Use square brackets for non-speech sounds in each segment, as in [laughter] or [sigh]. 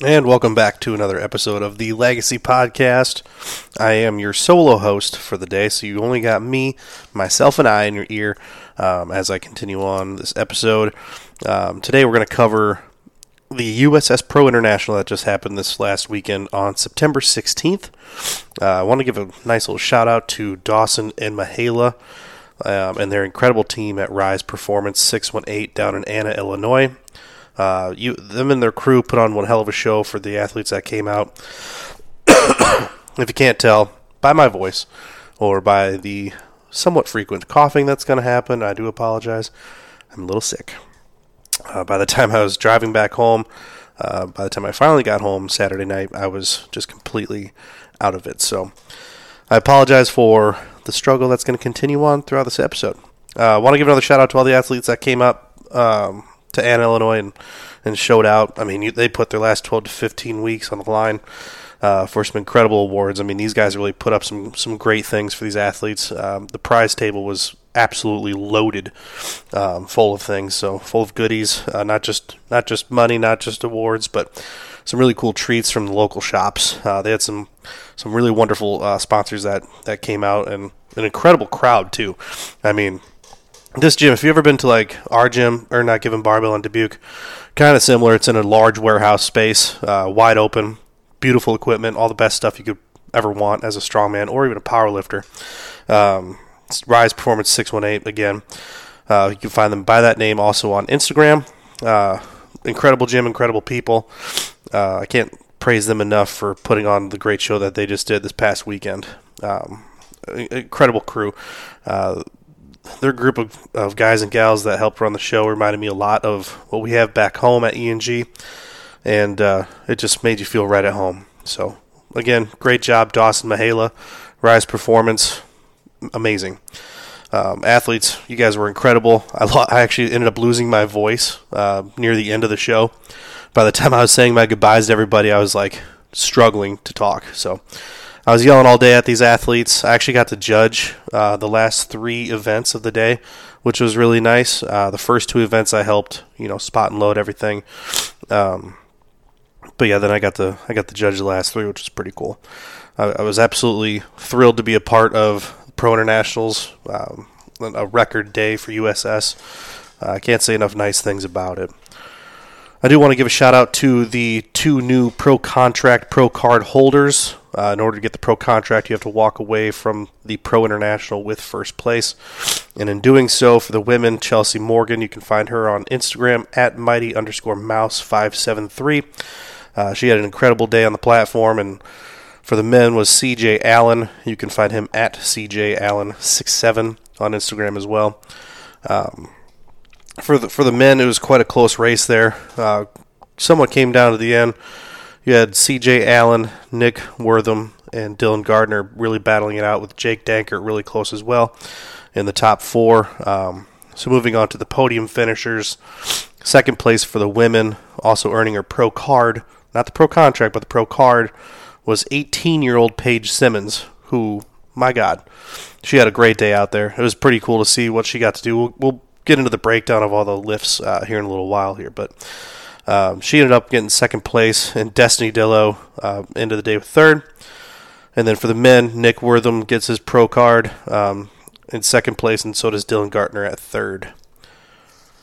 And welcome back to another episode of the Legacy Podcast. I am your solo host for the day, so you only got me, myself, and I in your ear um, as I continue on this episode. Um, today we're going to cover the USS Pro International that just happened this last weekend on September 16th. Uh, I want to give a nice little shout out to Dawson and Mahala um, and their incredible team at Rise Performance 618 down in Anna, Illinois. Uh, you, them and their crew put on one hell of a show for the athletes that came out. [coughs] if you can't tell by my voice or by the somewhat frequent coughing that's going to happen, I do apologize. I'm a little sick. Uh, by the time I was driving back home, uh, by the time I finally got home Saturday night, I was just completely out of it. So I apologize for the struggle that's going to continue on throughout this episode. I uh, want to give another shout out to all the athletes that came up. Um, to Anna Illinois, and, and showed out. I mean, you, they put their last 12 to 15 weeks on the line uh, for some incredible awards. I mean, these guys really put up some some great things for these athletes. Um, the prize table was absolutely loaded, um, full of things. So full of goodies, uh, not just not just money, not just awards, but some really cool treats from the local shops. Uh, they had some some really wonderful uh, sponsors that that came out and an incredible crowd too. I mean, this gym, if you've ever been to like our gym Earned Not Given Barbell in Dubuque, kind of similar. It's in a large warehouse space, uh, wide open, beautiful equipment, all the best stuff you could ever want as a strongman or even a power lifter. Um, Rise Performance 618 again. Uh, you can find them by that name also on Instagram. Uh, incredible gym, incredible people. Uh, I can't praise them enough for putting on the great show that they just did this past weekend. Um, incredible crew. Uh, their group of, of guys and gals that helped run the show reminded me a lot of what we have back home at ENG, and uh, it just made you feel right at home. So, again, great job, Dawson Mahala, Rise Performance, amazing. Um, athletes, you guys were incredible. I, lo- I actually ended up losing my voice uh, near the end of the show. By the time I was saying my goodbyes to everybody, I was like struggling to talk. So, I was yelling all day at these athletes. I actually got to judge uh, the last three events of the day, which was really nice. Uh, the first two events I helped, you know, spot and load everything. Um, but yeah, then I got to I got to judge the last three, which was pretty cool. I, I was absolutely thrilled to be a part of Pro Internationals, um, a record day for USS. Uh, I can't say enough nice things about it. I do want to give a shout out to the two new Pro Contract Pro Card holders. Uh, in order to get the Pro Contract, you have to walk away from the Pro International with first place. And in doing so, for the women, Chelsea Morgan, you can find her on Instagram at mighty underscore mouse 573. Uh, she had an incredible day on the platform. And for the men was CJ Allen. You can find him at CJ Allen67 on Instagram as well. Um, for the for the men, it was quite a close race there. Uh, somewhat came down to the end. You had C.J. Allen, Nick Wortham, and Dylan Gardner really battling it out with Jake Dankert really close as well in the top four. Um, so moving on to the podium finishers, second place for the women, also earning her pro card, not the pro contract, but the pro card, was 18-year-old Paige Simmons, who, my God, she had a great day out there. It was pretty cool to see what she got to do. We'll, we'll get into the breakdown of all the lifts uh, here in a little while here, but um, she ended up getting second place, and Destiny Dillo uh, ended the day with third. And then for the men, Nick Wortham gets his pro card um, in second place, and so does Dylan Gardner at third.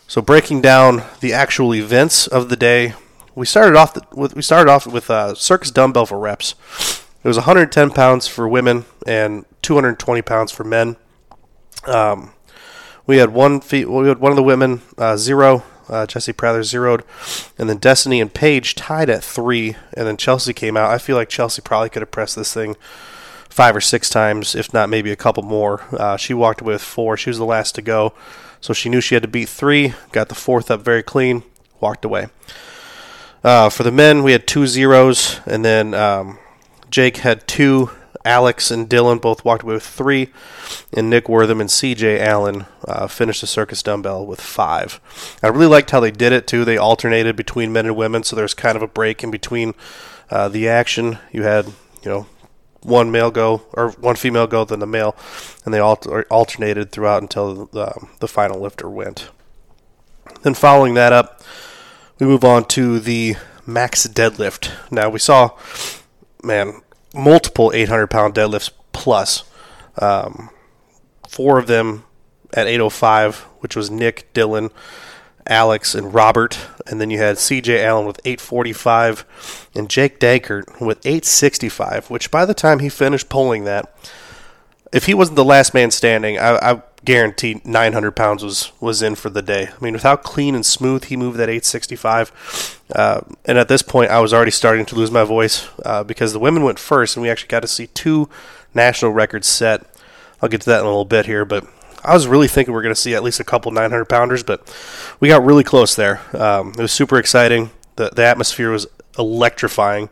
So breaking down the actual events of the day, we started off with we started off with uh, circus dumbbell for reps. It was 110 pounds for women and 220 pounds for men. Um, we had one feet. We had one of the women uh, zero. Uh, Jesse Prather zeroed, and then Destiny and Paige tied at three, and then Chelsea came out. I feel like Chelsea probably could have pressed this thing five or six times, if not maybe a couple more. Uh, she walked away with four. She was the last to go, so she knew she had to beat three. Got the fourth up very clean. Walked away. Uh, for the men, we had two zeros, and then um, Jake had two Alex and Dylan both walked away with three, and Nick Wortham and CJ Allen uh, finished the circus dumbbell with five. I really liked how they did it too. They alternated between men and women, so there's kind of a break in between uh, the action. You had, you know, one male go or one female go, then the male, and they alter- alternated throughout until the, the final lifter went. Then following that up, we move on to the max deadlift. Now we saw, man, multiple 800 pound deadlifts plus. Um, four of them at 805, which was Nick, Dylan, Alex, and Robert. And then you had CJ Allen with 845 and Jake Dankert with 865, which by the time he finished pulling that, if he wasn't the last man standing, I, I guarantee 900 pounds was, was in for the day. I mean, with how clean and smooth he moved that 865. Uh, and at this point, I was already starting to lose my voice uh, because the women went first, and we actually got to see two national records set. I'll get to that in a little bit here, but I was really thinking we are going to see at least a couple 900 pounders, but we got really close there. Um, it was super exciting. The, the atmosphere was electrifying.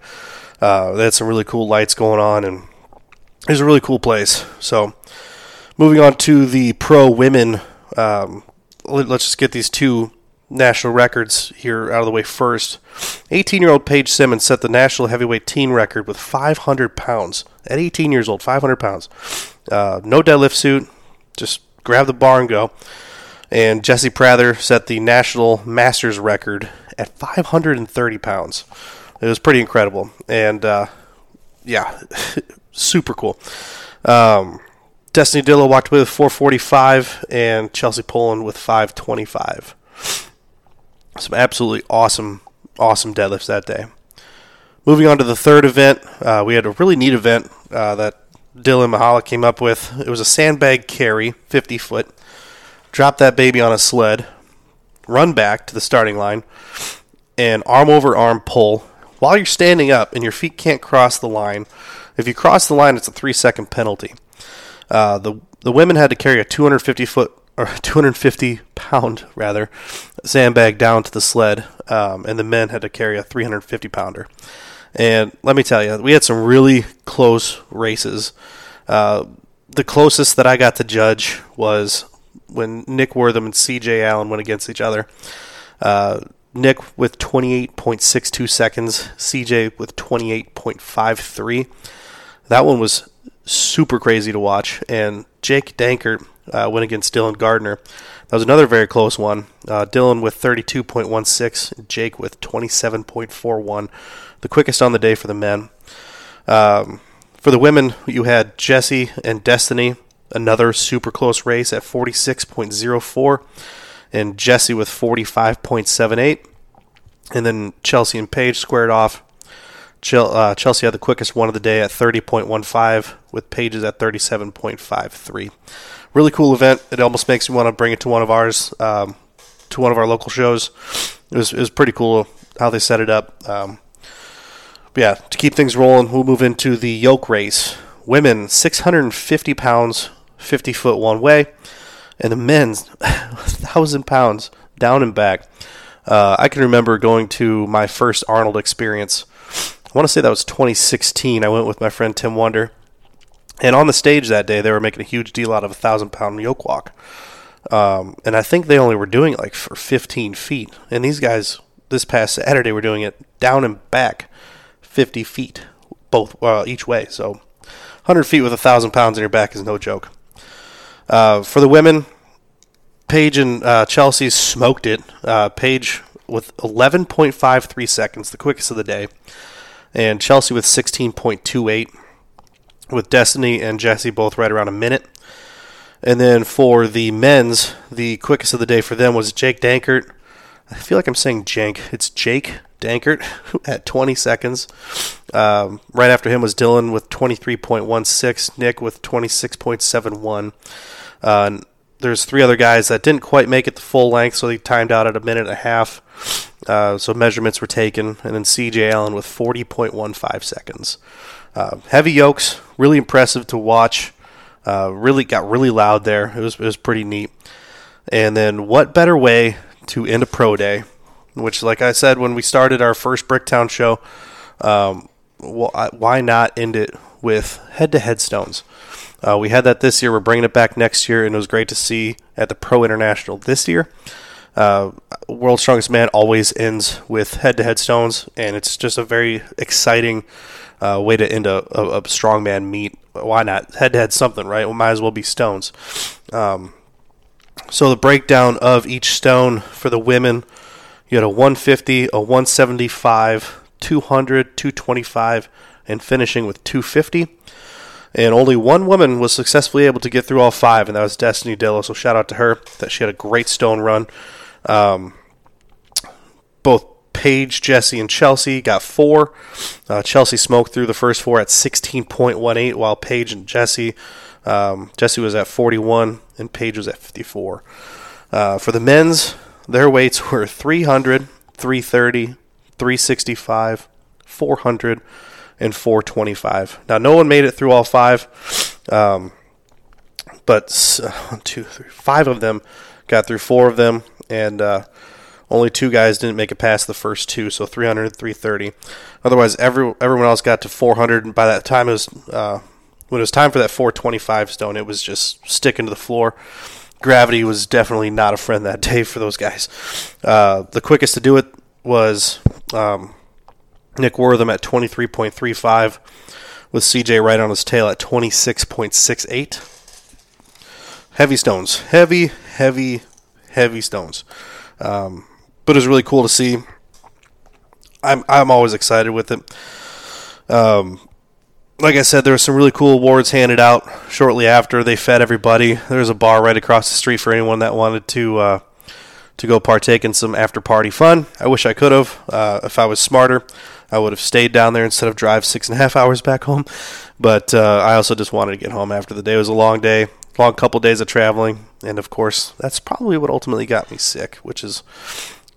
Uh, they had some really cool lights going on, and it was a really cool place. So, moving on to the pro women, um, let's just get these two national records here out of the way first. 18 year old Paige Simmons set the national heavyweight teen record with 500 pounds. At 18 years old, 500 pounds. Uh, no deadlift suit, just grab the bar and go. And Jesse Prather set the national masters record at 530 pounds. It was pretty incredible. And uh, yeah, [laughs] super cool. Um, Destiny Dillow walked away with 445 and Chelsea Poland with 525. Some absolutely awesome, awesome deadlifts that day. Moving on to the third event, uh, we had a really neat event uh, that Dylan Mahala came up with. It was a sandbag carry, 50 foot. Drop that baby on a sled, run back to the starting line, and arm over arm pull while you're standing up and your feet can't cross the line. If you cross the line, it's a three second penalty. Uh, the the women had to carry a 250 foot or [laughs] 250 pound rather sandbag down to the sled, um, and the men had to carry a 350 pounder. And let me tell you, we had some really close races. Uh, the closest that I got to judge was when Nick Wortham and CJ Allen went against each other. Uh, Nick with 28.62 seconds, CJ with 28.53. That one was super crazy to watch. And Jake Dankert uh, went against Dylan Gardner. That was another very close one. Uh, Dylan with 32.16, Jake with 27.41 the quickest on the day for the men. Um, for the women, you had Jesse and Destiny, another super close race at 46.04, and Jesse with 45.78. And then Chelsea and Paige squared off. Uh, Chelsea had the quickest one of the day at 30.15, with Paige's at 37.53. Really cool event. It almost makes me want to bring it to one of ours, um, to one of our local shows. It was, it was pretty cool how they set it up. Um, yeah, to keep things rolling, we'll move into the yoke race. Women, 650 pounds, 50 foot one way, and the men's, [laughs] 1,000 pounds down and back. Uh, I can remember going to my first Arnold experience. I want to say that was 2016. I went with my friend Tim Wonder. And on the stage that day, they were making a huge deal out of a thousand pound yoke walk. Um, and I think they only were doing it like for 15 feet. And these guys, this past Saturday, were doing it down and back 50 feet both uh, each way. So 100 feet with a thousand pounds in your back is no joke. Uh, for the women, Paige and uh, Chelsea smoked it. Uh, Paige with 11.53 seconds, the quickest of the day, and Chelsea with 16.28. With Destiny and Jesse both right around a minute. And then for the men's, the quickest of the day for them was Jake Dankert. I feel like I'm saying Jank. It's Jake Dankert [laughs] at 20 seconds. Um, right after him was Dylan with 23.16, Nick with 26.71. Uh, there's three other guys that didn't quite make it the full length, so they timed out at a minute and a half. Uh, so measurements were taken, and then CJ Allen with 40.15 seconds. Uh, heavy yokes, really impressive to watch. Uh, really got really loud there. It was it was pretty neat. And then what better way to end a pro day which, like I said when we started our first Bricktown show, um, why not end it with head-to-head stones? Uh, we had that this year. We're bringing it back next year, and it was great to see at the Pro International this year. Uh, World's Strongest Man always ends with head-to-head stones, and it's just a very exciting uh, way to end a, a, a strongman meet. Why not head-to-head something, right? Well, might as well be stones. Um, so the breakdown of each stone for the women You had a 150, a 175, 200, 225, and finishing with 250. And only one woman was successfully able to get through all five, and that was Destiny Dillo. So shout out to her that she had a great stone run. Um, both Paige, Jesse, and Chelsea got four. Uh, Chelsea smoked through the first four at 16.18, while Paige and Jesse, um, Jesse was at 41 and Paige was at 54. Uh, for the men's, their weights were 300, 330, 365, 400, and 425. Now, no one made it through all five, um, but uh, one, two, three, five of them got through four of them, and uh, only two guys didn't make it past the first two, so 300 330. Otherwise, every, everyone else got to 400, and by that time, it was uh, when it was time for that 425 stone, it was just sticking to the floor. Gravity was definitely not a friend that day for those guys. Uh, the quickest to do it was um, Nick Wortham at 23.35, with CJ right on his tail at 26.68. Heavy stones. Heavy, heavy, heavy stones. Um, but it was really cool to see. I'm I'm always excited with it. Um, like I said, there were some really cool awards handed out shortly after they fed everybody. There was a bar right across the street for anyone that wanted to uh, to go partake in some after party fun. I wish I could have. Uh, if I was smarter, I would have stayed down there instead of drive six and a half [laughs] hours back home. But uh, I also just wanted to get home after the day. It was a long day, long couple days of traveling, and of course, that's probably what ultimately got me sick, which is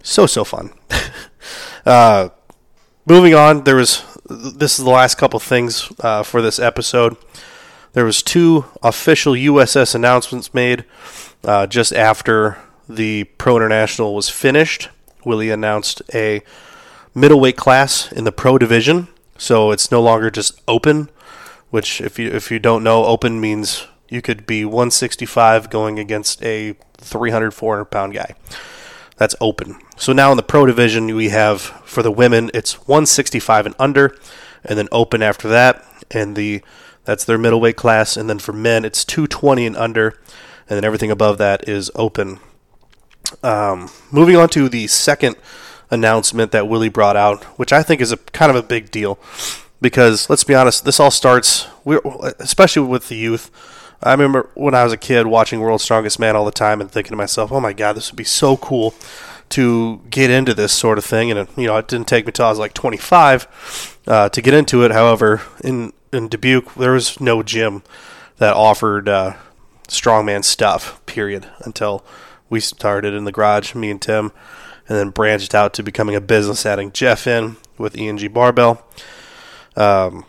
so so fun. [laughs] uh, moving on, there was this is the last couple things uh, for this episode. There was two official USS announcements made uh, just after the Pro International was finished. Willie announced a middleweight class in the Pro division, so it's no longer just open. Which, if you if you don't know, open means you could be 165 going against a 300 400 pound guy. That's open. So now in the pro division, we have for the women, it's 165 and under, and then open after that, and the that's their middleweight class. And then for men, it's 220 and under, and then everything above that is open. Um, moving on to the second announcement that Willie brought out, which I think is a kind of a big deal, because let's be honest, this all starts, especially with the youth I remember when I was a kid watching World's Strongest Man all the time and thinking to myself, "Oh my God, this would be so cool to get into this sort of thing." And it, you know, it didn't take me till I was like 25 uh, to get into it. However, in in Dubuque, there was no gym that offered uh, strongman stuff. Period. Until we started in the garage, me and Tim, and then branched out to becoming a business, adding Jeff in with ENG Barbell. Um,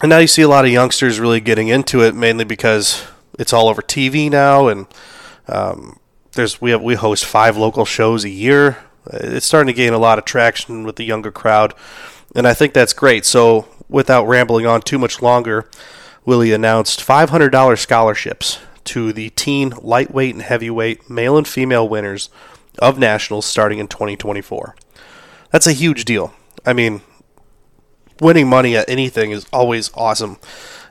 and now you see a lot of youngsters really getting into it, mainly because it's all over TV now, and um, there's we have we host five local shows a year. It's starting to gain a lot of traction with the younger crowd, and I think that's great. So, without rambling on too much longer, Willie announced $500 scholarships to the teen lightweight and heavyweight male and female winners of nationals starting in 2024. That's a huge deal. I mean, winning money at anything is always awesome.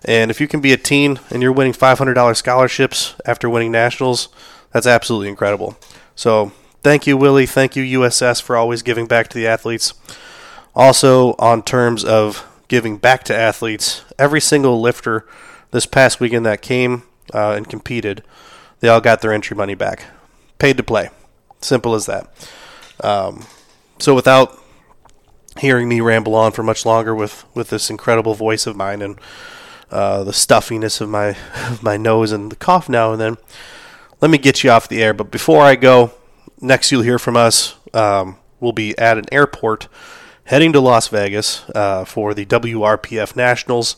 And if you can be a teen and you're winning $500 scholarships after winning nationals, that's absolutely incredible. So, thank you, Willie. Thank you, USS, for always giving back to the athletes. Also, on terms of giving back to athletes, every single lifter this past weekend that came uh, and competed, they all got their entry money back. Paid to play. Simple as that. Um, so, without hearing me ramble on for much longer with, with this incredible voice of mine and uh, the stuffiness of my [laughs] of my nose and the cough now and then. Let me get you off the air. But before I go, next you'll hear from us. Um, we'll be at an airport heading to Las Vegas uh, for the WRPF Nationals.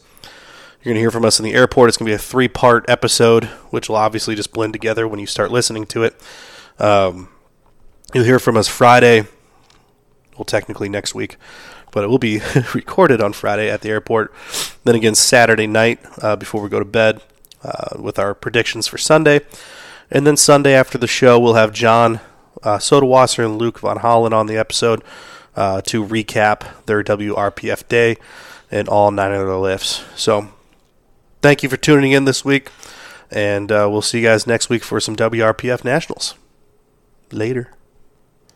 You're going to hear from us in the airport. It's going to be a three part episode, which will obviously just blend together when you start listening to it. Um, you'll hear from us Friday well, technically next week, but it will be [laughs] recorded on Friday at the airport. Then again, Saturday night uh, before we go to bed uh, with our predictions for Sunday. And then Sunday after the show, we'll have John uh, Sodawasser and Luke Von Holland on the episode uh, to recap their WRPF day and all nine other lifts. So thank you for tuning in this week, and uh, we'll see you guys next week for some WRPF Nationals. Later.